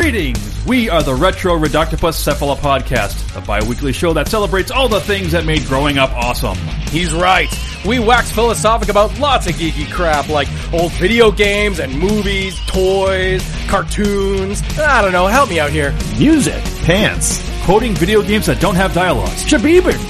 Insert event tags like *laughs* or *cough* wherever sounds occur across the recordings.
Greetings! We are the Retro Reductopus Cephala Podcast, a bi-weekly show that celebrates all the things that made growing up awesome. He's right. We wax philosophic about lots of geeky crap like old video games and movies, toys, cartoons. I don't know, help me out here. Music, pants, Quoting video games that don't have dialogues, shabibans,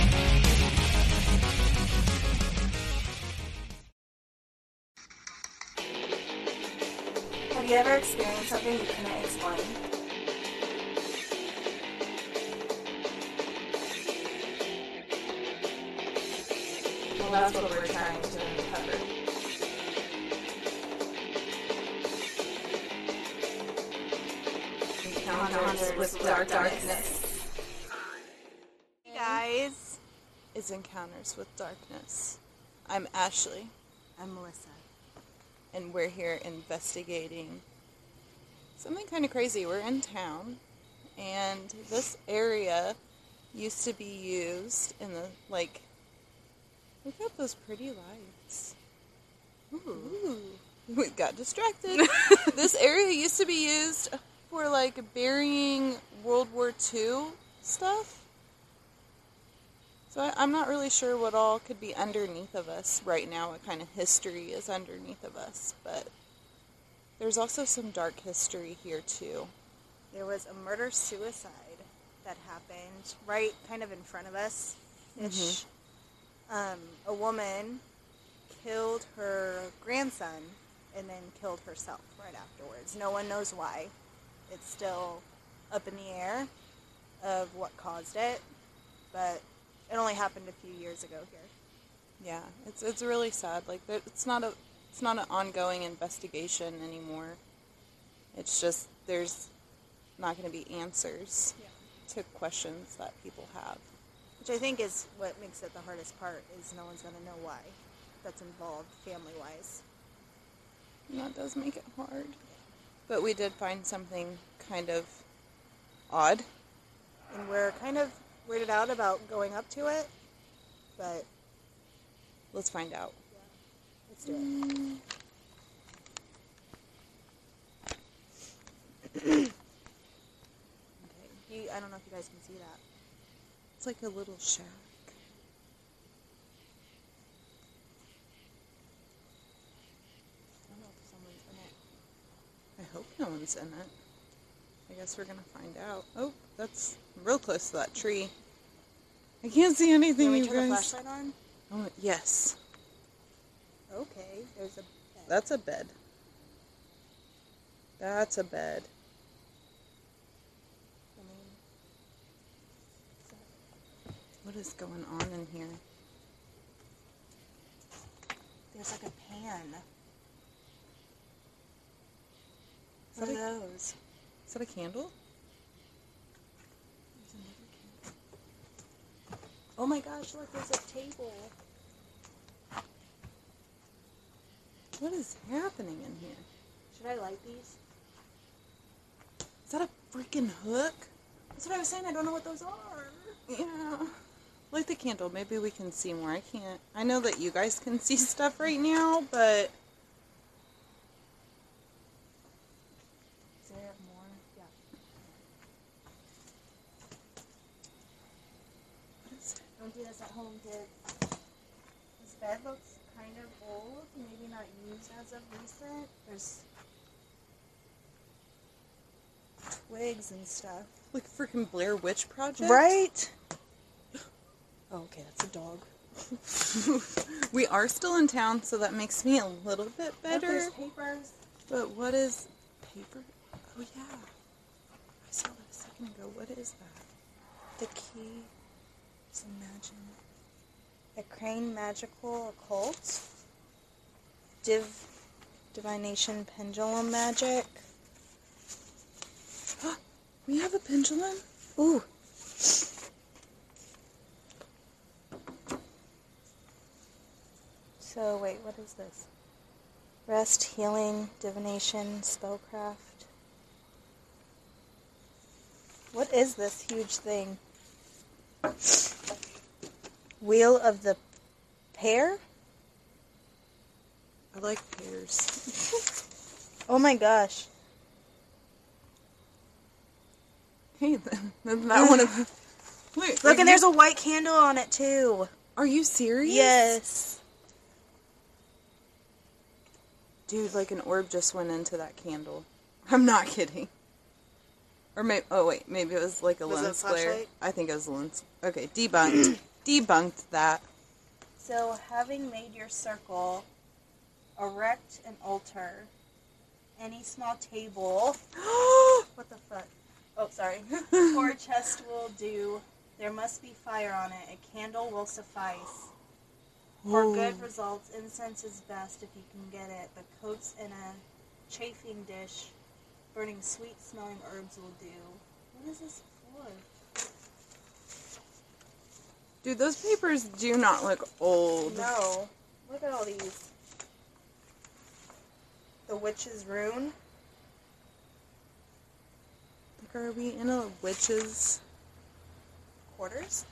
Darkness. I'm Ashley. I'm Melissa. And we're here investigating something kind of crazy. We're in town, and this area used to be used in the, like, look at those pretty lights. Ooh. We got distracted. *laughs* this area used to be used for, like, burying World War II stuff. So I, I'm not really sure what all could be underneath of us right now, what kind of history is underneath of us, but there's also some dark history here too. there was a murder suicide that happened right kind of in front of us ish. Um, a woman killed her grandson and then killed herself right afterwards. No one knows why. It's still up in the air of what caused it, but it only happened a few years ago here. Yeah, it's it's really sad. Like it's not a it's not an ongoing investigation anymore. It's just there's not going to be answers to questions that people have. Which I think is what makes it the hardest part is no one's going to know why that's involved family wise. And that does make it hard. But we did find something kind of odd. and we're kind of weirded out about going up to it, but Let's find out. let's do it. okay. You, I don't know if you guys can see that. It's like a little shack. I don't know if someone's in it. I hope no one's in it. I guess we're gonna find out. Oh, that's real close to that tree. I can't see anything, Can we you turn the guys. flashlight on? Oh, yes, Okay, there's a bed. that's a bed. That's a bed. I mean, What is going on in here? there's like a pan. Is What are a, those? is that a candle? There's another candle. Oh my gosh, look, there's a table. What is happening in here? Should I light these? Is that a freaking hook? That's what I was saying. I don't know what those are. *laughs* Yeah. Light the candle. Maybe we can see more. I can't. I know that you guys can see *laughs* stuff right now, but Is there more? Yeah. what is it? Don't this home, kids. This bed looks kind of old, maybe not used as of recent. There's twigs and stuff. Like freaking Blair Witch Project? Right? *gasps* Oh, okay, that's a dog. *laughs* We are still in town, so that makes me a little bit better. There's papers. But what is paper? Oh yeah, I saw that a second ago. What is that? The key is imagine. The Crane Magical Occult. Div Divination Pendulum Magic. *gasps* We have a pendulum. Ooh. So wait, what is this? Rest, healing, divination, spellcraft. What is this huge thing? Wheel of the Pair? I like pears. *laughs* Oh my gosh. Hey, *laughs* then, then that one of. *laughs* Wait, Look, wait, and there's a white candle on it too. Are you serious? Yes. Dude, like an orb just went into that candle. I'm not kidding. Or maybe, oh wait, maybe it was like a Was it a lens flare. I think it was a lens. Okay, debunked. Debunked that. So, having made your circle, erect an altar, any small table. *gasps* what the fuck? Oh, sorry. *laughs* or a chest will do. There must be fire on it. A candle will suffice. For good results, incense is best if you can get it, but coats in a chafing dish, burning sweet smelling herbs will do. What is this for? Dude, those papers do not look old. No. Look at all these. The witch's rune. Like, are we in a witch's? Quarters.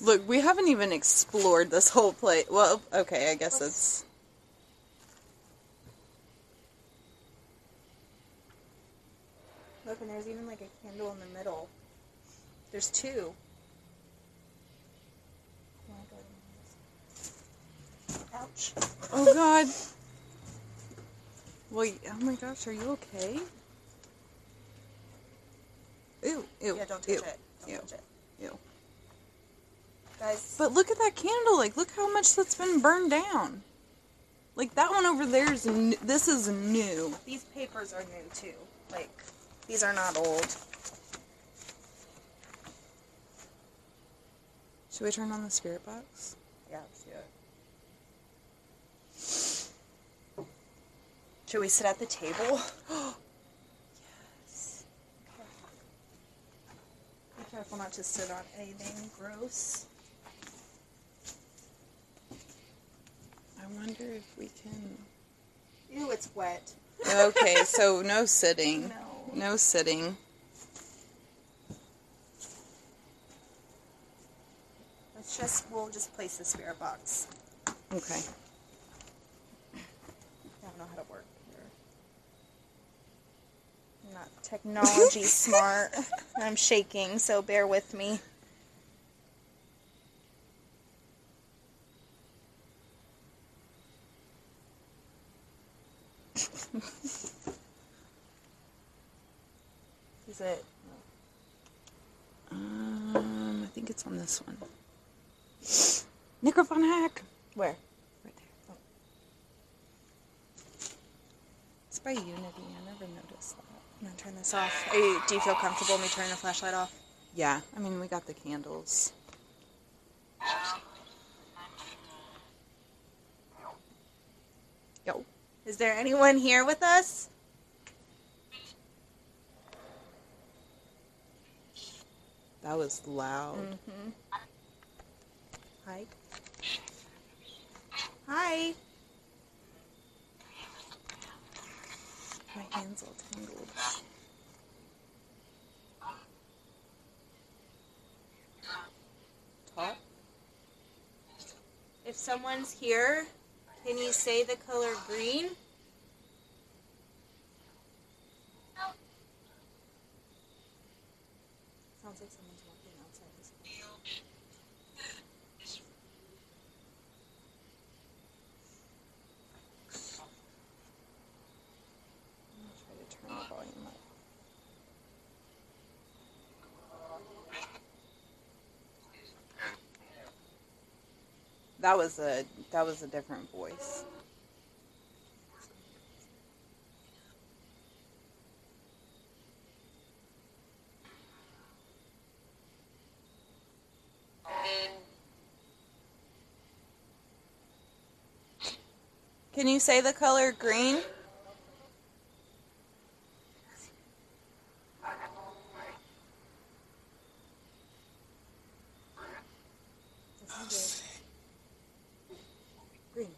Look, we haven't even explored this whole place. Well, okay, I guess it's. And there's even like a candle in the middle. There's two. Ouch. Oh god. Y- oh my gosh, are you okay? Ew, ew. Yeah, don't touch ew, it. Don't ew, touch it. ew. Guys, But look at that candle. Like, look how much that's been burned down. Like that one over there is. N- this is new. these papers are new too. Like, these are not old. Should we turn on the spirit box? Yeah, let's do it. Should we sit at the table? *gasps* yes. Be careful not to sit on anything gross. I wonder if we can. Ew, it's wet. Okay, so *laughs* no sitting. No. No sitting. Let's just, we'll just place the spirit box. Okay. I don't know how to work here. I'm not technology *laughs* smart. I'm shaking, so bear with me. Is it? Um, I think it's on this one. Necrophone hack. Where? Right there. Oh. It's by Unity. I never noticed that. I'm gonna turn this off. You, do you feel comfortable me turning the flashlight off? Yeah, I mean, we got the candles. Yo. Is there anyone here with us? That was loud. Mm-hmm. Hi. Hi. My hands all tangled. Top. If someone's here, can you say the color green? Sounds like someone's walking outside this I'm gonna try to turn the volume up. That was a that was a different voice. Can you say the color green? Green.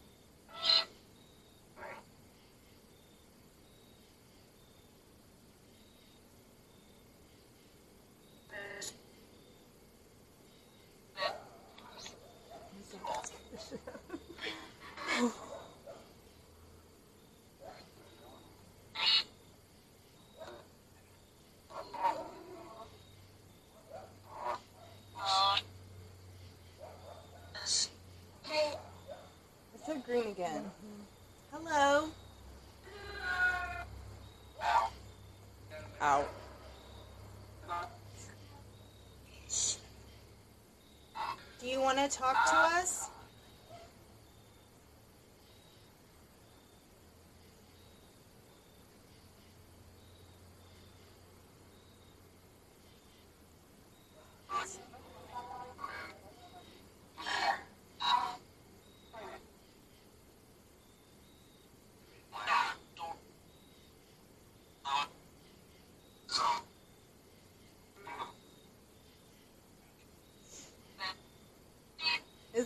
I said green again. Hello. Out. Do you want to talk to us?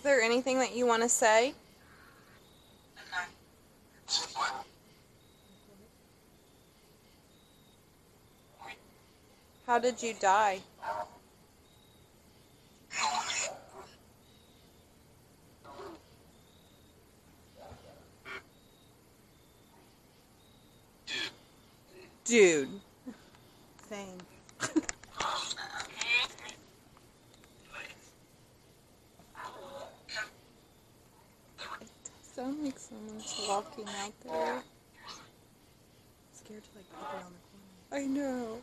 Is there anything that you want to say? How did you die? Dude. Same. *laughs* Sound like someone's walking out there. Scared to like pop around the I know.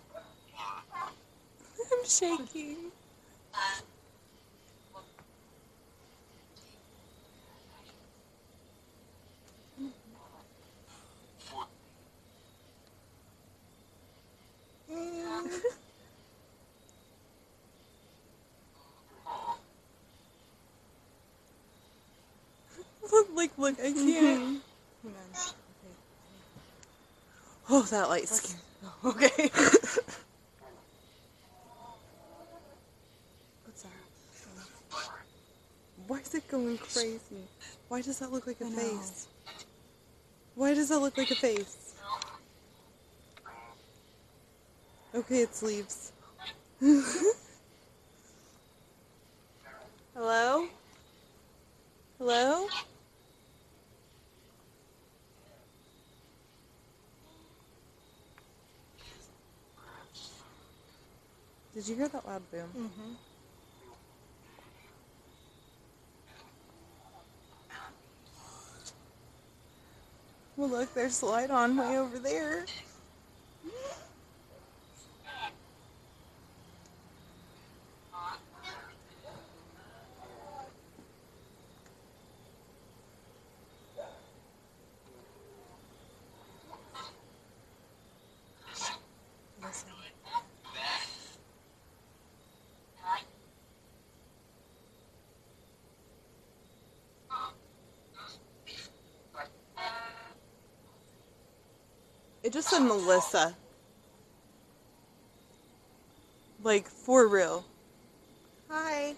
*laughs* I'm shaking. *laughs* *laughs* look, I can't. Oh, that light's scared. *laughs* Okay. What's that? Why is it going crazy? Why does that look like a face? Why does that look like a face? Okay, it's leaves. *laughs* Hello? Hello? Did you hear that loud boom? Mm-hmm. Well, look, there's the light on way over there. It just said Melissa. Like, for real. Hi.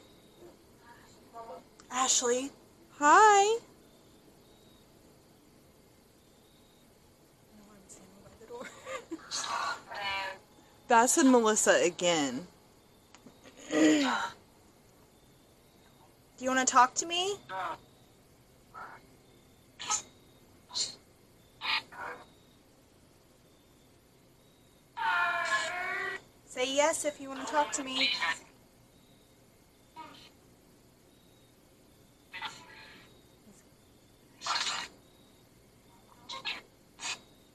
Ashley. Hi. I know I'm standing by the door. That said Melissa again. Do you want to talk to me? Uh, Say yes if you want to talk to me.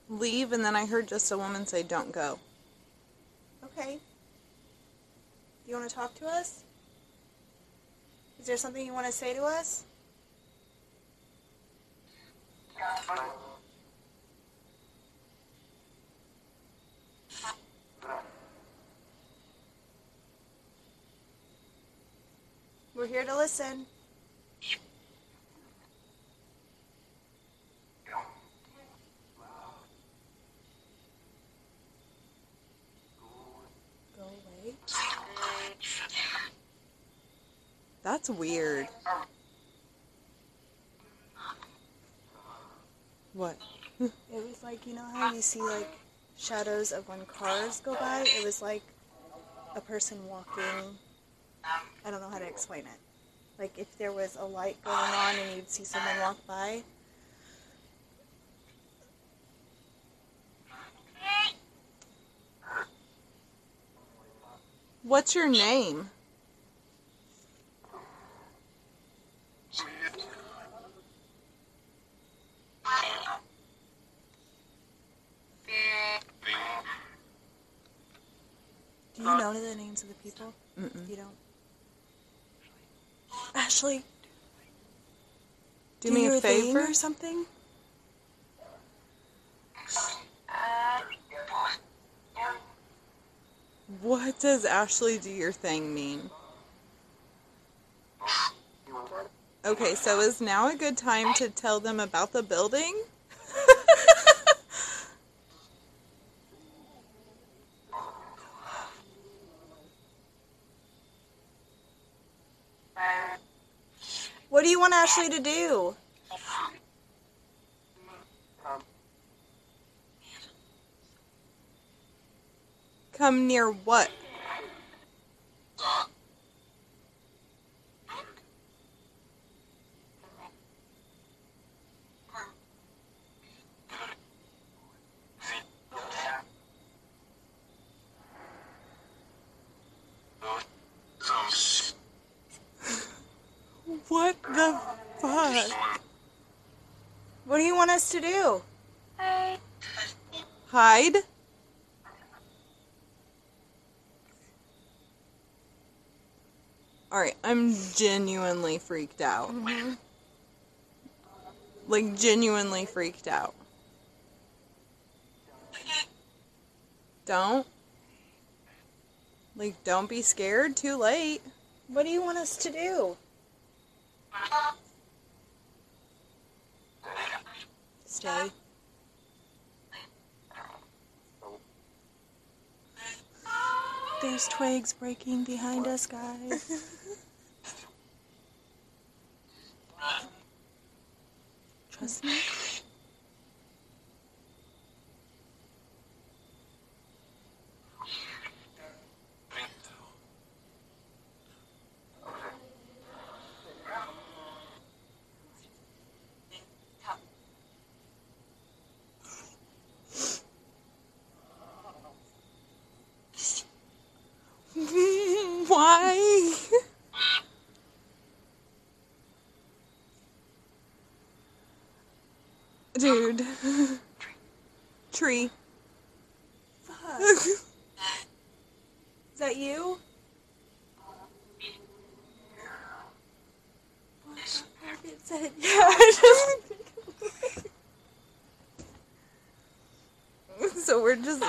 Leave, and then I heard just a woman say, don't go. Okay. You want to talk to us? Is there something you want to say to us? We're here to listen. Go away. That's weird. What? It was like, you know how you see like shadows of when cars go by? It was like a person walking. Um, I don't know how to explain it. Like if there was a light going on and you'd see someone walk by. What's your name? Do you know the names of the people? Mm-mm. You don't? Ashley, Do, me your a thing favor. or something? What does Ashley do your thing mean? Okay, so is now a good time to tell them about the building? *laughs* you want Ashley to do? Come near what? What the fuck? What do you want us to do? Hide? Alright, I'm genuinely freaked out. Mm-hmm. Like, genuinely freaked out. Don't. Like, don't be scared. Too late. What do you want us to do? Stay. There's twigs breaking behind us, guys. *laughs* Trust me. Why? Dude. Tree. Is that you? It said, Yeah, I just. so we're just.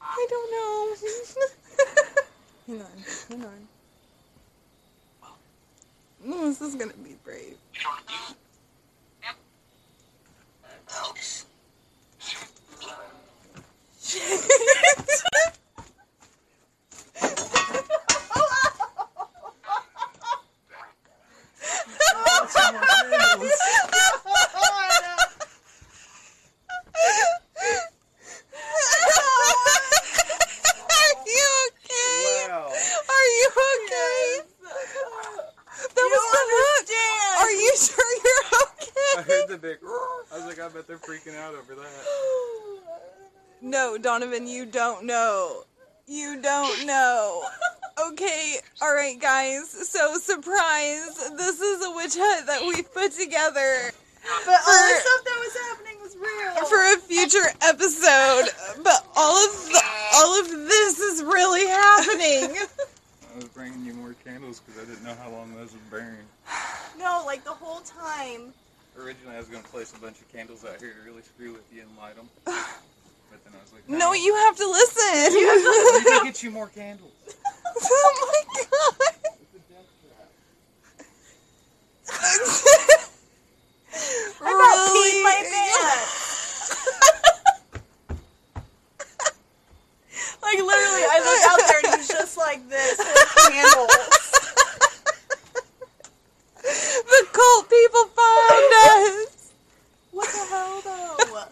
I don't know. hang on, hang on. Oh, this is gonna be brave. Are you okay? Are you okay? That was the look. Are you sure you're okay? I heard the big. I was like, I bet they're freaking out over that. No, Donovan, you don't know. You don't know. Okay, alright, guys. So, surprise. This is a witch hut that we put together. But all the For- stuff that was happening was real. for a future episode, but all of the, all of this is really happening. *laughs* I was bringing you more candles because I didn't know how long those would burn. *sighs* No, like the whole time. Originally, I was going to place a bunch of candles out here to really screw with you and light them. *laughs* But then I was like, No, you have to listen. You have to listen. We can *laughs* get you more candles. *laughs* oh my god. I about peed my pants. *laughs* like literally, I look out there and he's just like this with candles. The cult people found us. What the hell, though?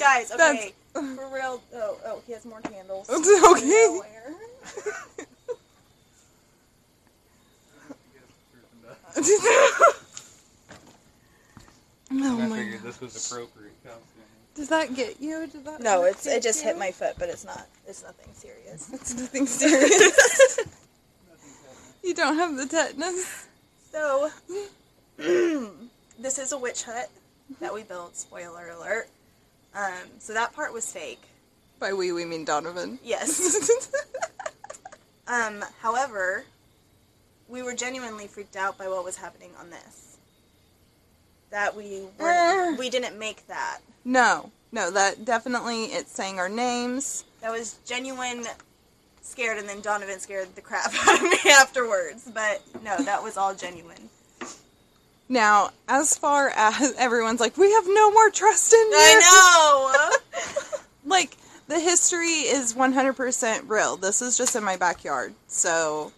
Guys, okay, for real. Oh, oh, he has more candles. It's *laughs* okay. Where? Oh I my figured god. this was appropriate costume. Does that get you? Did that No, it's get it just you? hit my foot, but it's not. It's nothing serious. *laughs* It's nothing serious. *laughs* you don't have the tetanus. So, *clears throat* this is a witch hut that we built. Spoiler alert. Um, so that part was fake. By we, we mean Donovan. Yes. *laughs* um, however, we were genuinely freaked out by what was happening on this. That we weren't, we didn't make that. no, no, that definitely, it's saying our names. That was genuine scared, and then Donovan scared the crap *laughs* out of me afterwards. But no, that was all genuine. Now, as far as *laughs* everyone's like, we have no more trust in you. I know. *laughs* *laughs* Like, the history is 100% real. This is just in my backyard. So,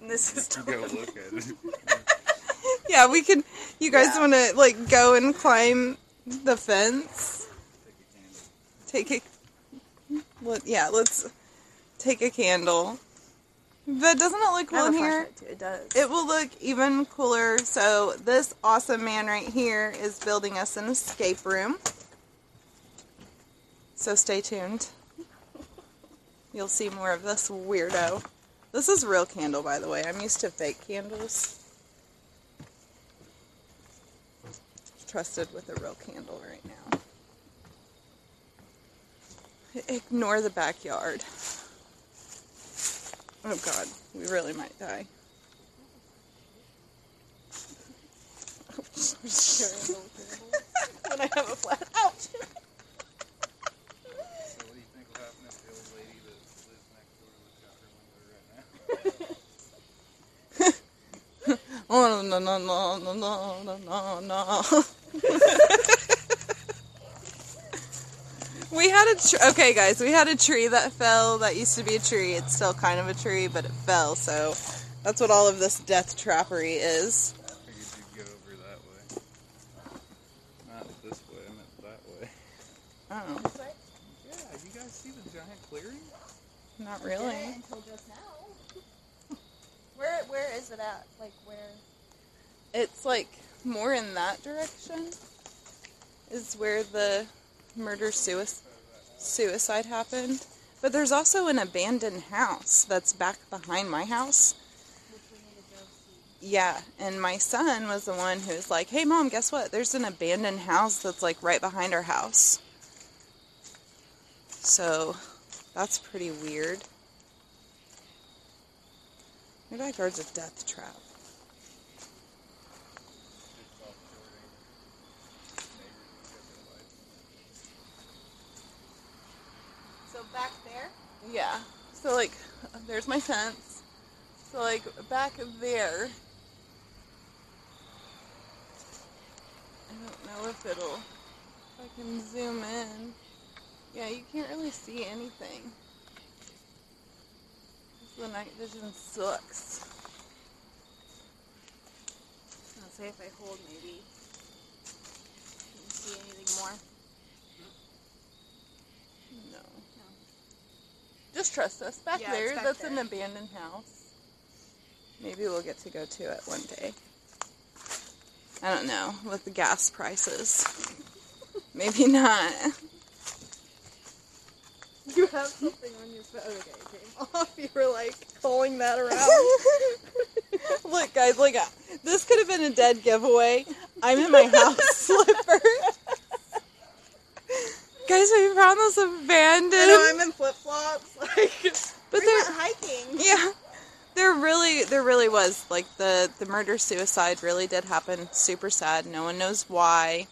this is You go look at it. yeah, we can. You guys Yeah. want to, like, go and climb the fence? Take a. Let, yeah, let's take a candle. But doesn't it look cool in here? It does. It will look even cooler. So, this awesome man right here is building us an escape room. So, stay tuned. *laughs* You'll see more of this weirdo. This is real candle, by the way. I'm used to fake candles. Trusted with a real candle right now. Ignore the backyard. Oh god, we really might die. *laughs* when I have a flash. *laughs* Ouch. So what do you think will happen if the old lady that lives next door looks out her window right now? *laughs* Oh no no no no no no no no. We had a tr- okay, guys. We had a tree that fell. That used to be a tree. It's still kind of a tree, but it fell. So that's what all of this death trappery is. You'd go over that way. Not this way, I meant that way. Oh, Yeah, do you guys see the giant clearing? not really. Until just now. *laughs* Where where is it at? Like where? It's like more in that direction. Is where the murder suicide suicide happened. But there's also an abandoned house that's back behind my house. Yeah, and my son was the one who was like, "Hey, mom, guess what? There's an abandoned house that's like right behind our house." So, that's pretty weird. Your backyard's a death trap. So back there. Yeah. So like, there's my fence. So like back there. I don't know if it'll. If I can zoom in. Yeah, you can't really see anything. The night vision sucks. Let's say if I hold, maybe. Can you see anything more? No. Trust us. Back Yeah, there, back that's there. an abandoned house. Maybe we'll get to go to it one day. I don't know, with the gas prices. *laughs* Maybe not. You have something on your phone. Okay, it came off. You were like pulling that around. *laughs* Look, guys, look this. Could have been a dead giveaway. I'm in my house *laughs* slipper. Guys, we found this abandoned. I know I'm in flip flops. *laughs* Like, but we they're went hiking. *laughs* yeah. There really there really was like the the murder suicide really did happen. Super sad. No one knows why.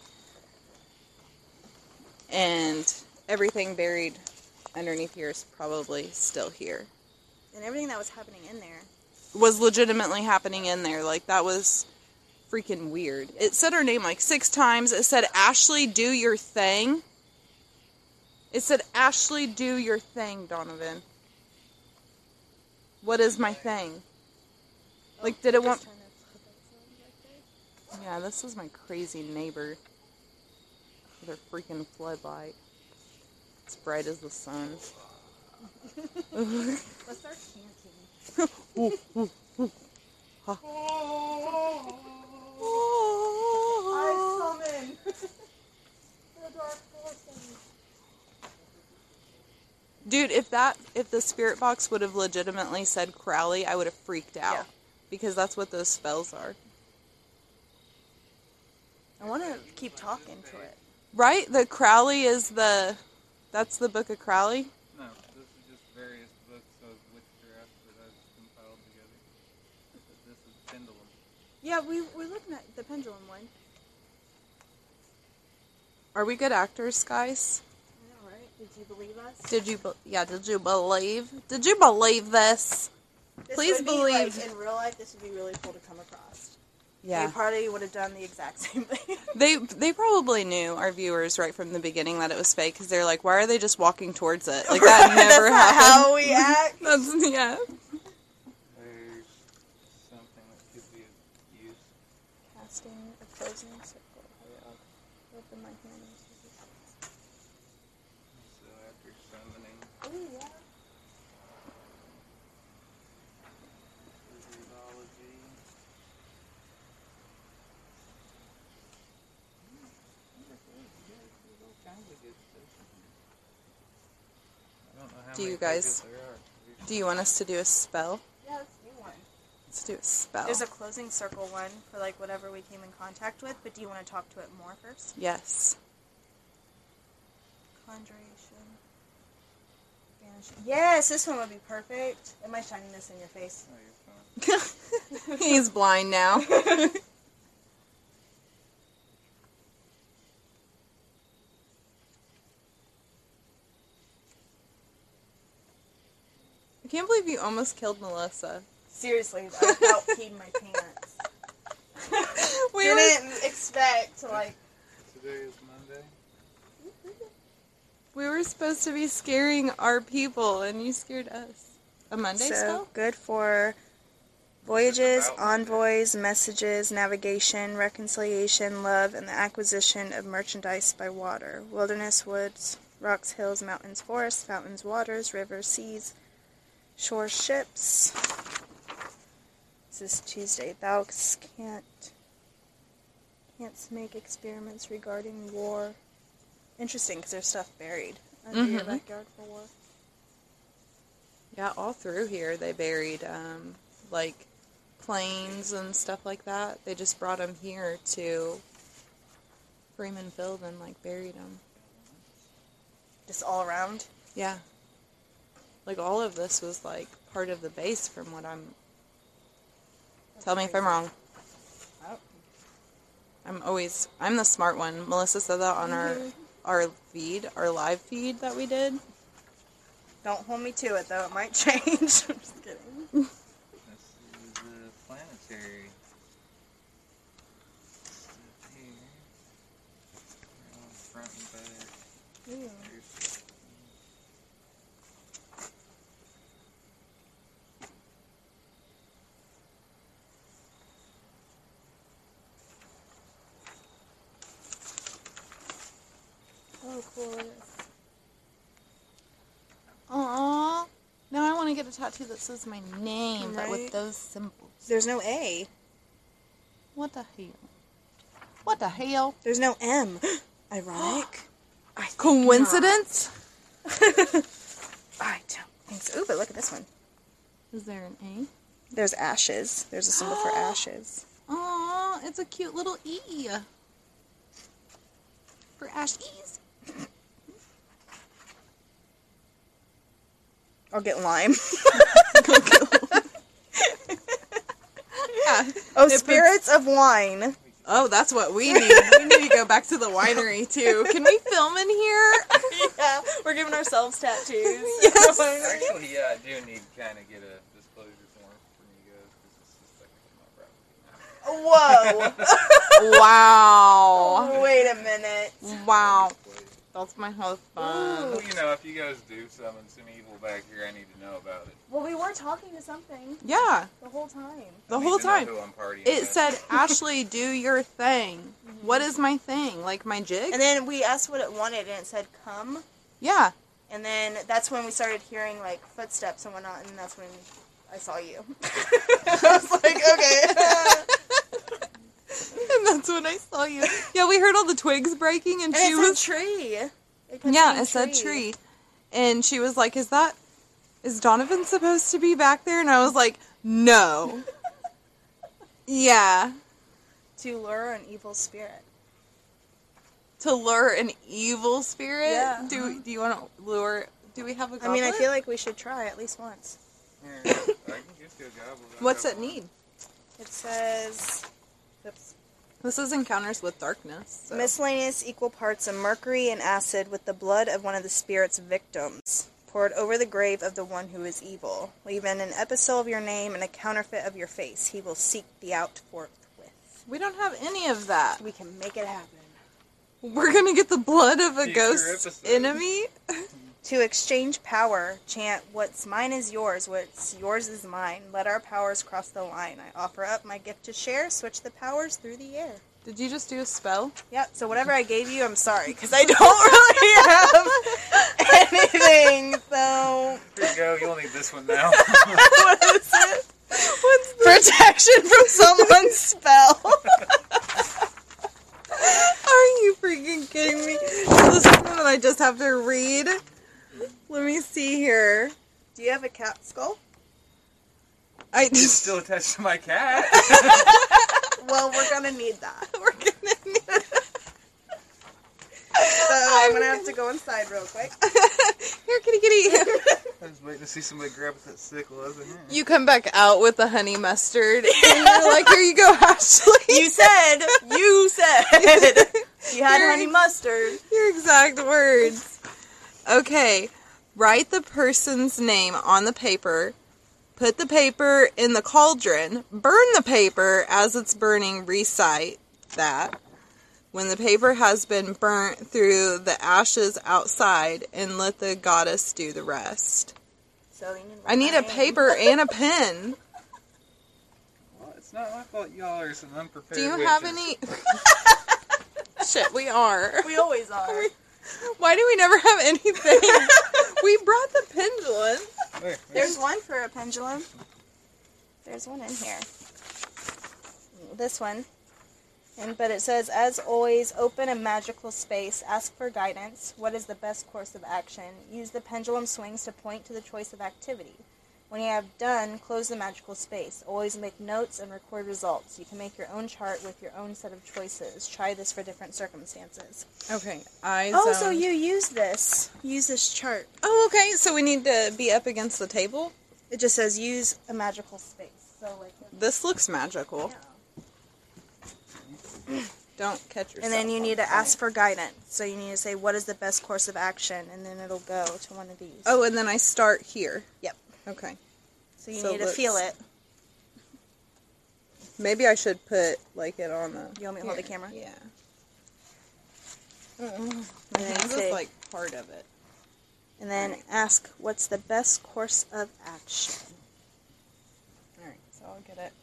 And everything buried underneath here is probably still here. And everything that was happening in there. Was legitimately happening in there. Like that was freaking weird. It said her name like six times. It said Ashley, do your thing. It said Ashley, do your thing, Donovan. What is my thing? Like, did it want? Just trying to flip it Yeah, this is my crazy neighbor. With her freaking floodlight. It's bright as the sun. Let's start chanting summon the dark forces. Dude, if that if the spirit box would have legitimately said Crowley, I would have freaked out. Yeah. Because that's what those spells are. I want to keep talking to it. Right? The Crowley is the that's the book of Crowley. No, this is just various books of witchcraft that I've compiled together. This is Pendulum. Yeah, we we're looking at the pendulum one. Are we good actors, guys? I know, right? Did you believe us? Did you be- yeah, did you believe? Did you believe this? This Please would be, believe. like, in real life, this would be really cool to come across. Yeah. They probably would have done the exact *laughs* same thing. They they probably knew our viewers right from the beginning that it was fake because they're like, why are they just walking towards it? Like that *laughs* never That's not happened. how we act. *laughs* That's yeah. There's something that could be of use. Casting a closing circle. Open my hand. So after summoning Oh yeah. physiology. I don't know how Do you guys- pages there are. Do you want us to do a spell? Yeah, let's do one. Let's do a spell. There's a closing circle one for like whatever we came in contact with, but do you want to talk to it more first? yes. Conjuration. Banishing. Yes, this one would be perfect. Am I shining this in your face? Oh, you're fine. He's blind now. *laughs* can't believe you almost killed Melissa. Seriously, I about peed my pants. *laughs* We Didn't expect to like. Today is Monday. we were supposed to be scaring our people, and you scared us. A Monday so spell? good for voyages, envoys, messages, navigation, reconciliation, love, and the acquisition of merchandise by water. Wilderness, woods, rocks, hills, mountains, forests, fountains, waters, rivers, seas, shore, ships. This is Tuesday. Thou can't can't make experiments regarding war. Interesting, because there's stuff buried under your Mhm. backyard for war. Yeah, all through here they buried um, like planes and stuff like that. They just brought them here to Freeman Field and like buried them. Just all around. Yeah, like all of this was like part of the base from what I'm. Tell me if I'm wrong. Oh. I'm always I'm the smart one. Melissa said that on our mm-hmm. our feed, our live feed that we did. Don't hold me to it though; it might *laughs* change. I'm just kidding. This is the planetary. Stuff here. They're on front and back. Here's- Oh, cool. Aww. Now I want to get a tattoo that says my name, but with those symbols. There's no A. What the hell? What the hell? There's no M. *gasps* Ironic. *gasps* I Coincidence? *laughs* I don't think so. Ooh, but look at this one. Is there an A? There's ashes. There's a symbol for *gasps* ashes. Aw, it's a cute little E. For Ashies. I'll get lime. *laughs* Yeah. Oh, spirits of wine. Oh, that's what we need. we need to go back to the winery too. Can we film in here? *laughs* yeah, we're giving ourselves tattoos. *laughs* Yes. Actually, yeah, I do need to kind of get a disclosure form from you guys because this is technically my property. Whoa. wow. Wait a minute. Wow. That's my husband. Well, you know, if you guys do summon some evil back here, I need to know about it. Well, we were talking to something Yeah, the whole time. the I need whole to know time. who I'm partying It with. said, *laughs* Ashley, do your thing. Mm-hmm. What is my thing? Like my jig? And then we asked what it wanted, and it said "come." yeah. And then that's when we started hearing like footsteps and whatnot, and that's when I saw you. *laughs* I was like, okay. *laughs* *laughs* And that's when I saw you. Yeah, we heard all the twigs breaking, and, and she it was said tree. It Yeah, saying it said tree. And she was like, Is that is Donovan supposed to be back there? And I was like, No. *laughs* yeah. To lure an evil spirit. To lure an evil spirit? Yeah. Do uh-huh. do you want to lure do we have a I goblet? mean, I feel like we should try at least once. Here, I can just go gobble What's gobble. it need? It says oops, This is encounters with darkness. so- miscellaneous equal parts of mercury and acid with the blood of one of the spirit's victims. Poured over the grave of the one who is evil. Leave in an epistle of your name and a counterfeit of your face. He will seek thee out forthwith. we don't have any of that. We can make it happen. We're gonna get the blood of a Future ghost episode. enemy. *laughs* To exchange power, chant, What's mine is yours, what's yours is mine. Let our powers cross the line. I offer up my gift to share, switch the powers through the air. Did you just do a spell? Yep, so whatever I gave you, I'm sorry, because I don't *laughs* really have anything, so. Here you go. You'll need this one now. *laughs* What is it? What's Protection from someone's spell. *laughs* Are you freaking kidding me? This Is this something that I just have to read? Let me see here. Do you have a cat skull? I it's *laughs* still attached to my cat. *laughs* Well, we're gonna need that. *laughs* we're gonna need So I'm gonna have to go inside real quick. here, kitty, kitty. I was waiting to see somebody grab that sickle. I was like, hmm. You come back out with the honey mustard, and you're like, "Here you go, Ashley." You said, you said, you had honey mustard. Your exact words. Okay, write the person's name on the paper. Put the paper in the cauldron. Burn the paper as it's burning. Recite that. When the paper has been burnt through the ashes outside, and let the goddess do the rest. So need I need a paper and a pen. *laughs* Well, it's not my fault. Y'all are some unprepared. Do you witches. have any? *laughs* *laughs* Shit, we are. We always are. Why do we never have anything? *laughs* we brought the pendulum. There, There's one for a pendulum. There's one in here. This one. And but it says, as always, open a magical space. Ask for guidance. What is the best course of action? Use the pendulum swings to point to the choice of activity. When you have done, close the magical space. Always make notes and record results. You can make your own chart with your own set of choices. Try this for different circumstances. Okay, eyes. Oh, so you use this. Use this chart. Oh, okay. So we need to be up against the table. It just says use a magical space. So like This looks magical. Yeah. *clears throat* Don't catch yourself. And then you need to ask for guidance. So you need to say, what is the best course of action? And then it'll go to one of these. Oh, and then I start here. Yep. Okay. So you so need to feel it. Maybe I should put like it on the. You want me to hold the camera? Yeah. Mm-hmm. And My hands is like part of it. and then ask, what's the best course of action? All right, so I'll get it.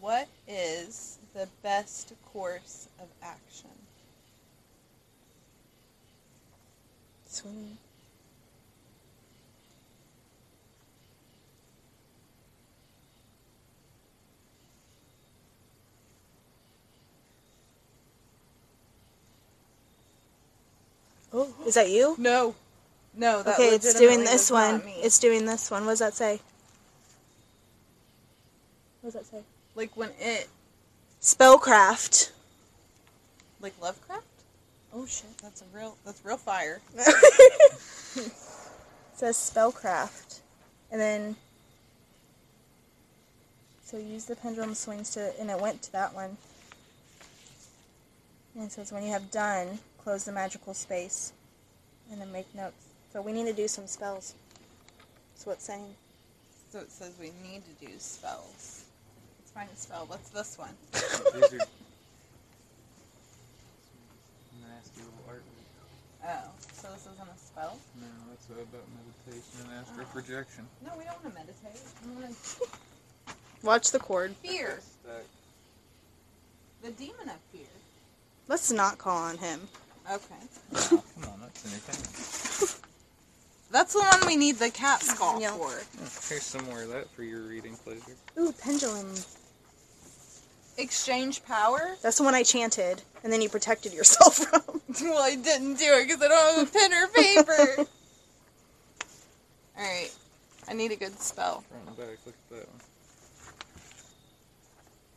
What is the best course of action? Swing. Oh, is that you? No, no. That okay, it's doing this one. It's doing this one. What does that say? What does that say? like when it Spellcraft. like Lovecraft. Oh shit, that's a real that's real fire. *laughs* *laughs* It says spellcraft, and then so use the pendulum swings to, and it went to that one. And it says when you have done, close the magical space, and then make notes. So we need to do some spells. That's what it's saying. So it says we need to do spells. Let's find a spell. What's this one? *laughs* These are nasty little art. Oh, so this isn't a spell? No, that's about meditation and astral oh. projection. No, we don't want to meditate. We want *laughs* Watch the cord. fear. The demon of fear. Let's not call on him. Okay. Oh, come on, that's entertaining. *laughs* That's the one we need the cat skull Yeah. for. Here's some more of that for your reading pleasure. Ooh, pendulum. Exchange power? That's the one I chanted, and then you protected yourself *laughs* from. well, I didn't do it because I don't have a pen or paper. *laughs* Alright. I need a good spell. Front and back, look at that one.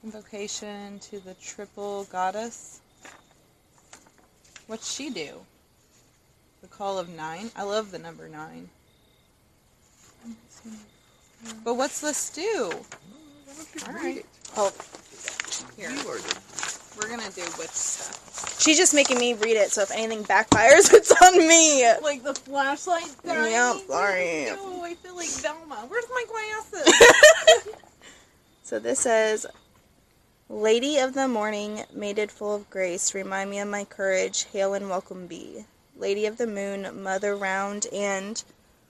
Invocation to the triple goddess. What's she do? The call of nine? I love the number nine. But what's this do? Alright. Oh, Here. We're gonna do witch stuff. she's just making me read it, so if anything backfires, *laughs* it's on me. Like the flashlight dying. Yeah, sorry. Oh, I feel like Velma. Where's my glasses? *laughs* *laughs* So this says, Lady of the morning, mated full of grace, remind me of my courage, hail and welcome be. Lady of the moon, mother round and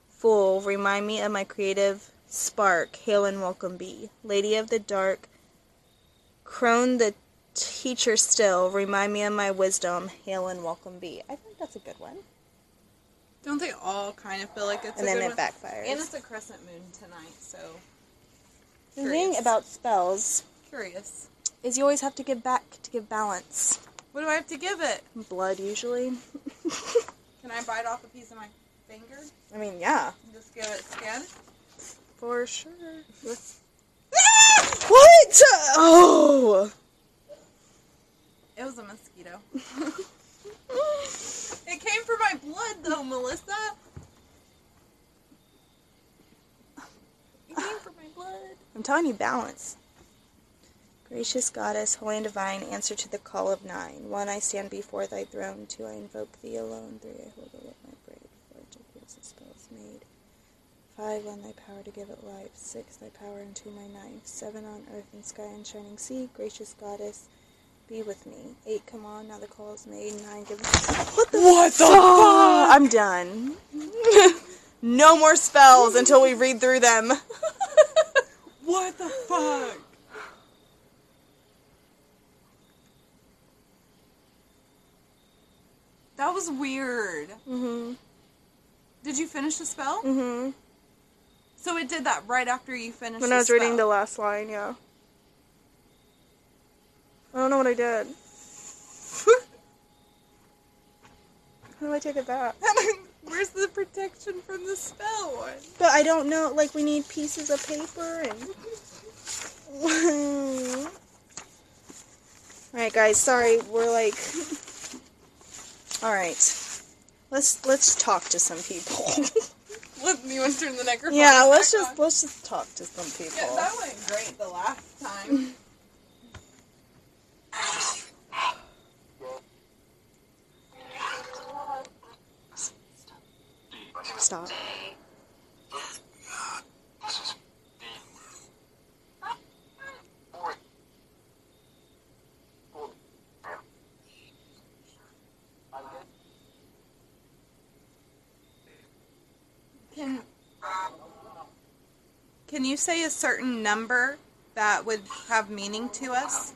full, remind me of my creative spark, hail and welcome be. Lady of the dark, crone the teacher still, remind me of my wisdom, hail and welcome be. I think that's a good one. Don't they all kind of feel like it's And a then good it one? backfires. And it's a crescent moon tonight, so The thing about spells curious. Is you always have to give back to give balance. What do I have to give it? Blood usually. *laughs* Can I bite off a piece of my finger I mean, yeah. and just give it skin? For sure. *laughs* what? Oh! It was a mosquito. *laughs* it came from my blood, though, Melissa. It came from my blood. I'm telling you, balance. Gracious Goddess, holy and divine, answer to the call of nine. One, I stand before thy throne. Two, I invoke thee alone. Three, I hold with my braid. Four, to pierce the spells made. Five, on thy power to give it life. Six, thy power into my knife. Seven, on earth and sky and shining sea. Gracious Goddess, be with me. Eight, come on, now the call is made. Nine, give What the, what the fuck? I'm done. *laughs* no more spells until we read through them. *laughs* What the fuck? That was weird. Mm-hmm. Did you finish the spell? Mm-hmm. So it did that right after you finished When I was reading the last line, yeah. I don't know what I did. *laughs* How do I take it back? *laughs* Where's the protection from the spell one? But I don't know. Like we need pieces of paper and. *laughs* All right, guys. Sorry, we're like. All right, let's let's talk to some people. *laughs* Let me want to turn the microphone. yeah, let's just on? let's just talk to some people. Yeah, that went great the last time. *laughs* Stop. Can Can you say a certain number that would have meaning to us?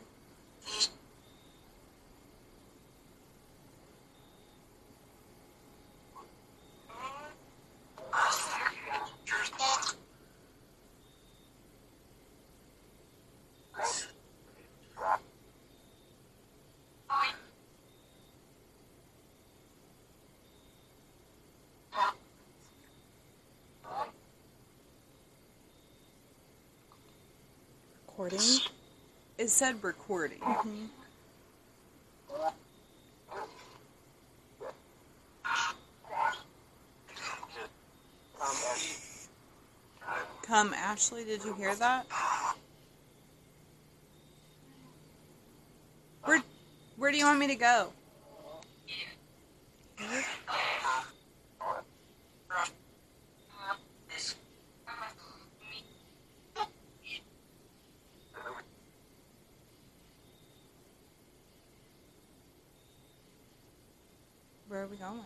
recording? It said recording. Mm-hmm. Come, Ashley, did you hear that? Where, where do you want me to go? We going?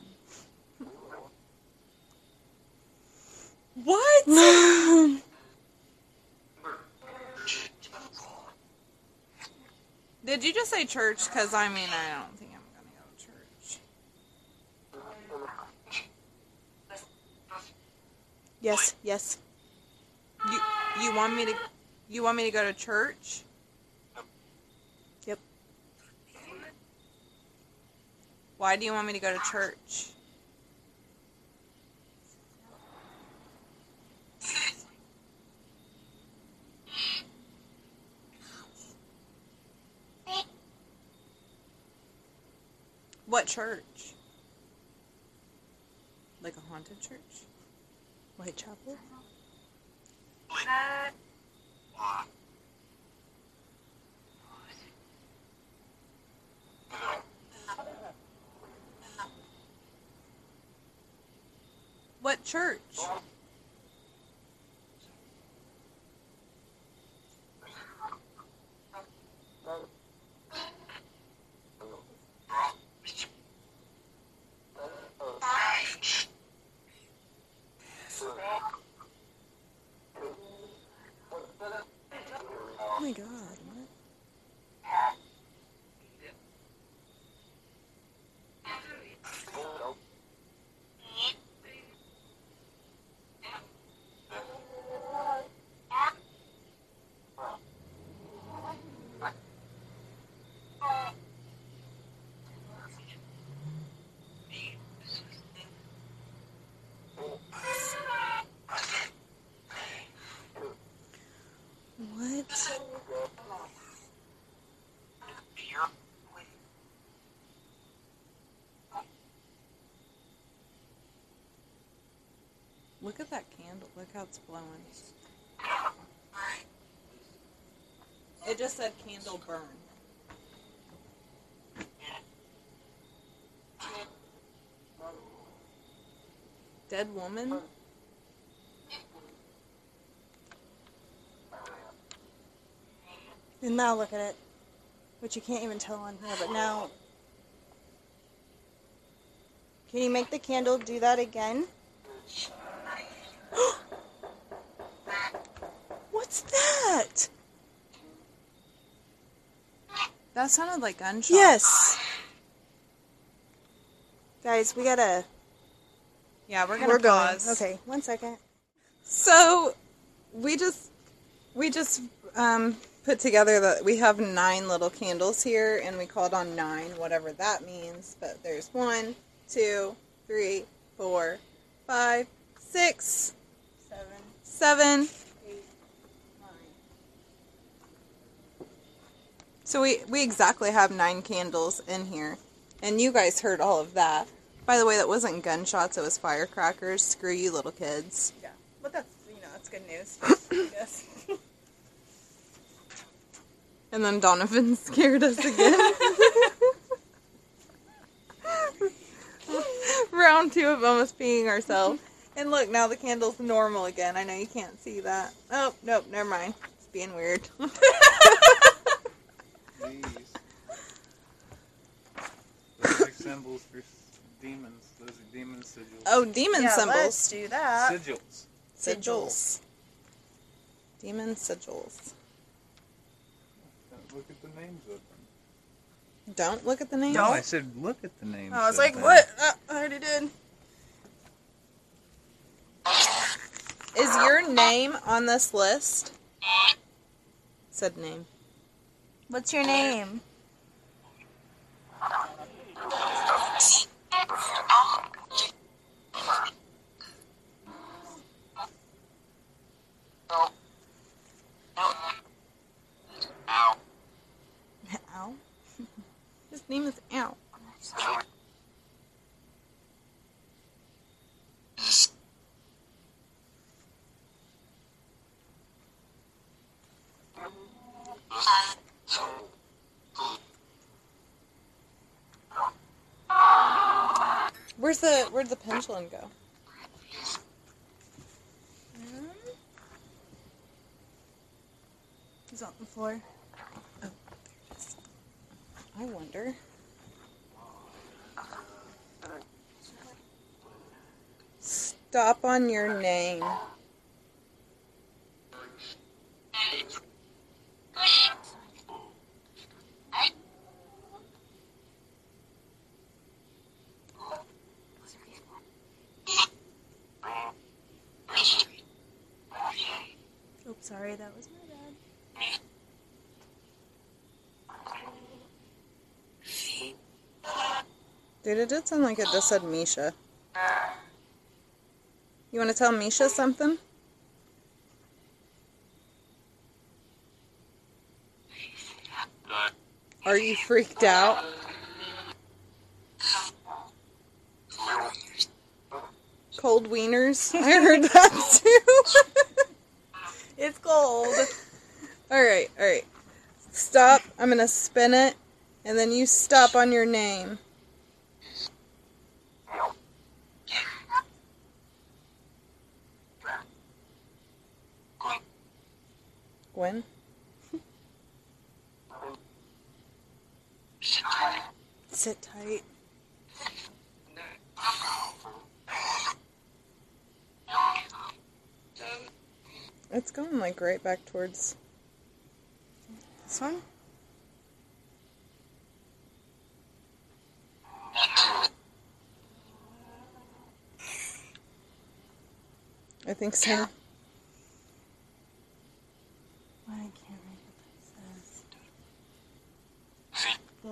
What? *laughs* Did you just say church? Because I mean, I don't think I'm gonna go to church. Yes, yes. You you want me to you want me to go to church? Why do you want me to go to church? What church? Like a haunted church? Whitechapel. What uh, church? Oh my god. What? What? Look at that candle. Look how it's blowing. It just said candle burn. Dead woman? And now look at it. Which you can't even tell on here, but now. Can you make the candle do that again? What's that? That sounded like gunshots. Yes. Guys, we gotta. Yeah, we're gonna We're going. pause. Okay, one second. So we just we just um, put together that we have nine little candles here, and we called on nine, whatever that means. But there's one, two, three, four, five, six, Seven. seven. So we we exactly have nine candles in here, and you guys heard all of that. By the way, that wasn't gunshots; it was firecrackers. Screw you, little kids. Yeah, but that's you know that's good news. *coughs* And then Donovan *laughs* scared us again. *laughs* Round two of almost peeing ourselves. And look, now the candle's normal again. I know you can't see that. Oh, nope, never mind. It's being weird. *laughs* These. Those are symbols for s- demons. Those are demon sigils. oh, demon yeah, symbols. Let's do that. Sigils. Sigils. Demon sigils. Look at the names of them. Don't look at the name. No, I said look at the names. I was like, them. what? Uh, I already did. Is your name on this list? Said name. What's your name? Ow. *laughs* His name is Ow. Where's the where'd the pendulum go? Hmm? He's on the floor. Oh, I wonder. Stop on your name. Dude, it did sound like it just said Misha. You want to tell Misha something? Are you freaked out? Cold wieners? I heard that *laughs* too. *laughs* It's cold. alright, alright. Stop. I'm gonna spin it. And then you stop on your name. Gwen? Sit tight. It's going like right back towards. This one? I think so. I can't read what that says. The,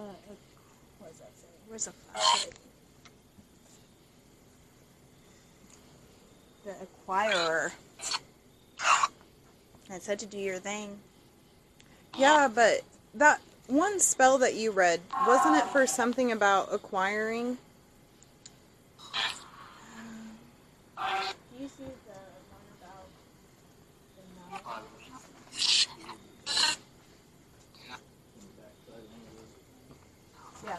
what does that say? Where's the flashlight? The acquirer. It said to do your thing. Yeah, but that one spell that you read, wasn't it for something about acquiring? You see the one about the? Yeah.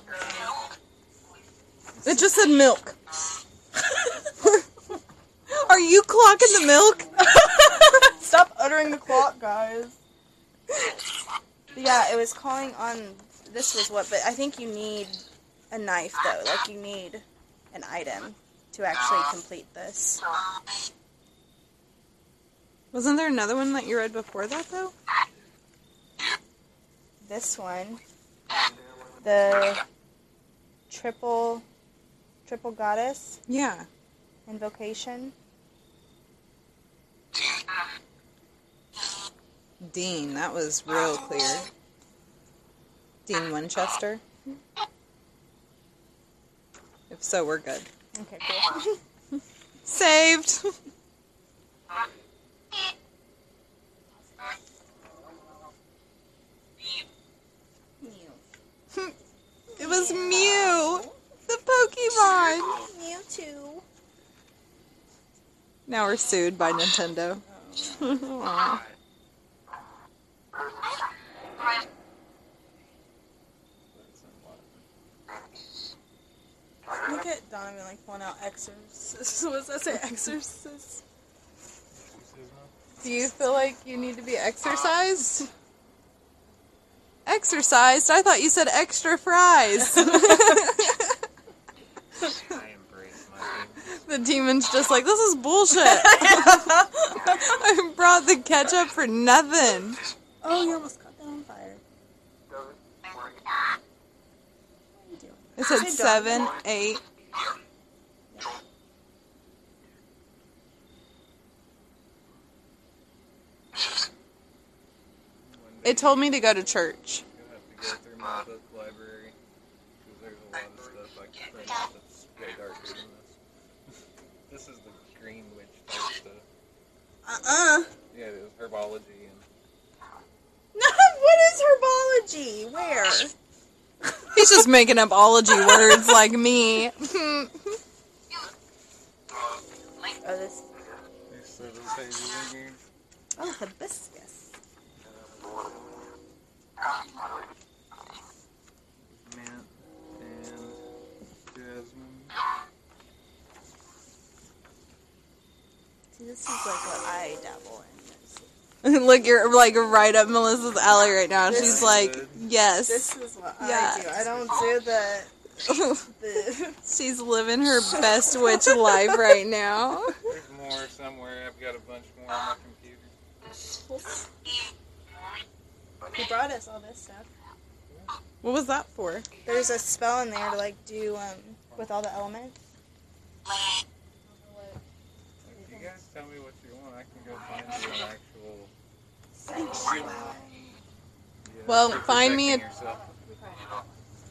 It just said milk. *laughs* Are you clocking the milk? *laughs* Stop the clock, guys. yeah, it was calling on. This was what, but I think you need a knife though. Like you need an item to actually complete this. Wasn't there another one that you read before that though? This one, the triple, triple goddess Yeah. invocation. Dean, that was real clear. Dean Winchester. If so, we're good. Okay, cool. *laughs* Saved. It was Mew, the Pokemon. Mewtwo. Now we're sued by Nintendo. Oh. *laughs* Look at Donovan like pulling out exorcist. *laughs* What does that say? Exorcist. Do you feel like you need to be exercised? Exercised? I thought you said extra fries. I embrace my demons. the demon's just like, this is bullshit. *laughs* *laughs* I brought the ketchup for nothing. Oh, you almost caught that on fire. It said seven, eight. It told me to go to church. You'll have to go through my book library because there's a lot of stuff I can print out that's way darker than this. this is the green witch type stuff. Uh-uh. Yeah, it was herbology and No, what is herbology? Where? *laughs* He's just making up ology words like me. oh, this. *laughs* Oh, hibiscus. Mint and jasmine. See, this is like what I dabble in. *laughs* Look, you're like right up Melissa's alley right now. This She's is like, good. yes. This is what Yeah. I do. I don't do the *laughs* the. She's living her *laughs* best witch life right now. There's more somewhere. I've got a bunch more on my computer. He brought us all this stuff. What was that for? There's a spell in there to like do um with all the elements. If you guys tell me what you want, I can go find you an actual. Yeah, Well, find me a-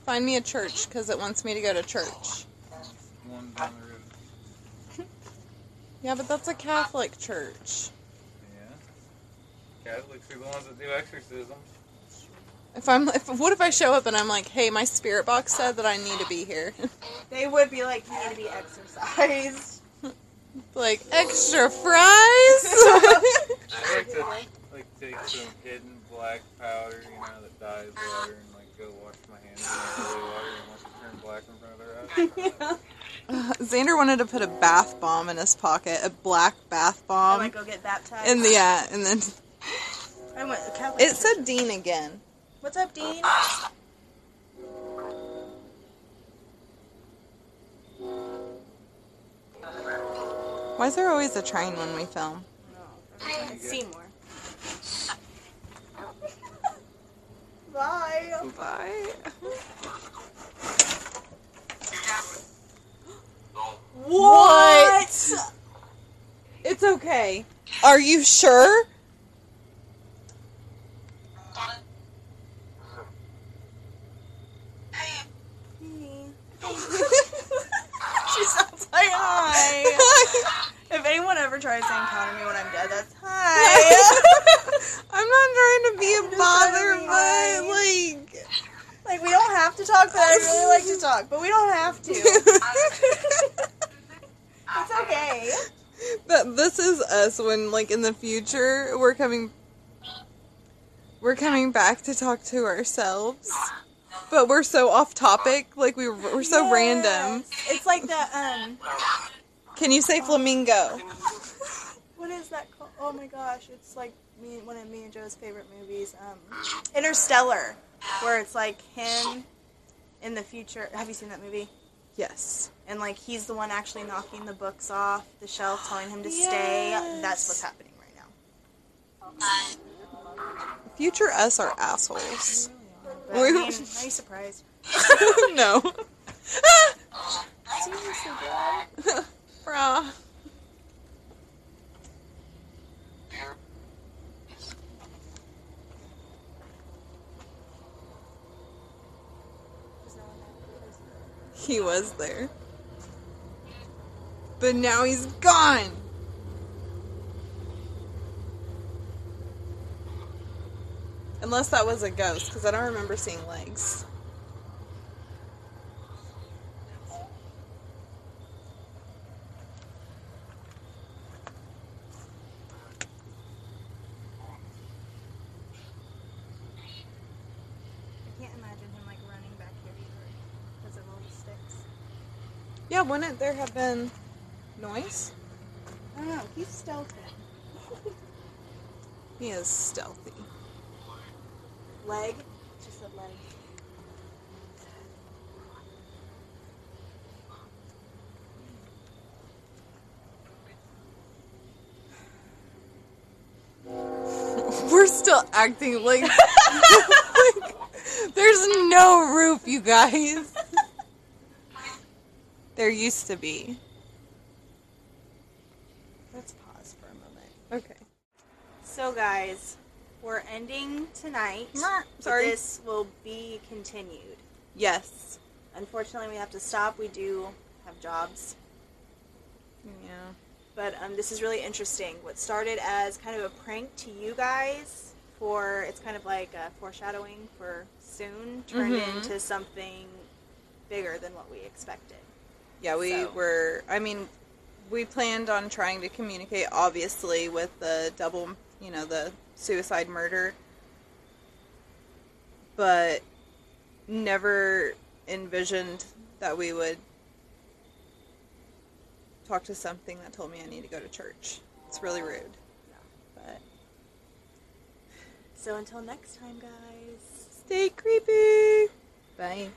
Find me a church because it wants me to go to church. One down the road. Yeah, but that's a Catholic church. Yeah. Catholics are the ones that do exorcisms. If I'm, if, what if I show up and I'm like, hey, my spirit box said that I need to be here. *laughs* They would be like, you need to be exercised. *laughs* like extra fries. *laughs* I like to like take some hidden black powder, you know, that dyes water, and like go wash my hands in the holy water and let it turn black in front of their eyes. *laughs* Xander wanted to put a bath bomb in his pocket, a black bath I bomb. might go get baptized. And the, yeah, and then I went to Catholic. it said Dean again. What's up, Dean? Why is there always a train when we film? It's Seymour. Bye. Bye. What? It's okay. Are you sure? she sounds like hi. if anyone ever tries to encounter me when I'm dead, that's hi. I'm not trying to be a just bother, trying to be but nice. like. like we don't have to talk, but I really like to talk, but we don't have to. it's okay. that this is us when like in the future we're coming we're coming back to talk to ourselves but we're so off topic like we we're so random It's like the um, can you say flamingo what is that called? Oh my gosh, it's like me one of me and Joe's favorite movies, um, Interstellar, where it's like him in the future. Have you seen that movie? Yes And like he's the one actually knocking the books off the shelf, telling him to *gasps* stay. That's what's happening right now. future us are assholes But, I mean, *laughs* are you surprised? *laughs* no *laughs* Seriously. Bruh. He was there. But now he's gone. Unless that was a ghost, because I don't remember seeing legs. I can't imagine him like running back here either because of all the sticks. Yeah, wouldn't there have been noise? I don't know. He's stealthy. *laughs* He is stealthy. Leg. Just a leg. *laughs* We're still acting like, *laughs* like there's no roof, you guys. There used to be. Let's pause for a moment. Okay. So, guys, we're ending tonight. Sorry. This will be continued. Yes. Unfortunately, we have to stop. We do have jobs. Yeah. But um, this is really interesting. What started as kind of a prank to you guys for it's kind of like a foreshadowing for soon turned Mhm. into something bigger than what we expected. Yeah, we So- were. I mean, we planned on trying to communicate, obviously, with the double, you know, the suicide murder, but never envisioned that we would talk to something that told me I need to go to church. It's really rude. Yeah. But so until next time, guys. Stay creepy. Bye.